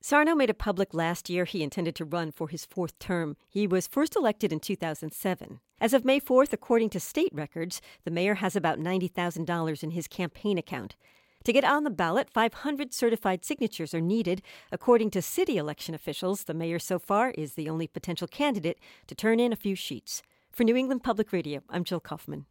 Sarno made it public last year he intended to run for his fourth term. He was first elected in 2007. As of May 4th, according to state records, the mayor has about $90,000 in his campaign account. To get on the ballot, 500 certified signatures are needed. According to city election officials, the mayor so far is the only potential candidate to turn in a few sheets. For New England Public Radio, I'm Jill Kaufman.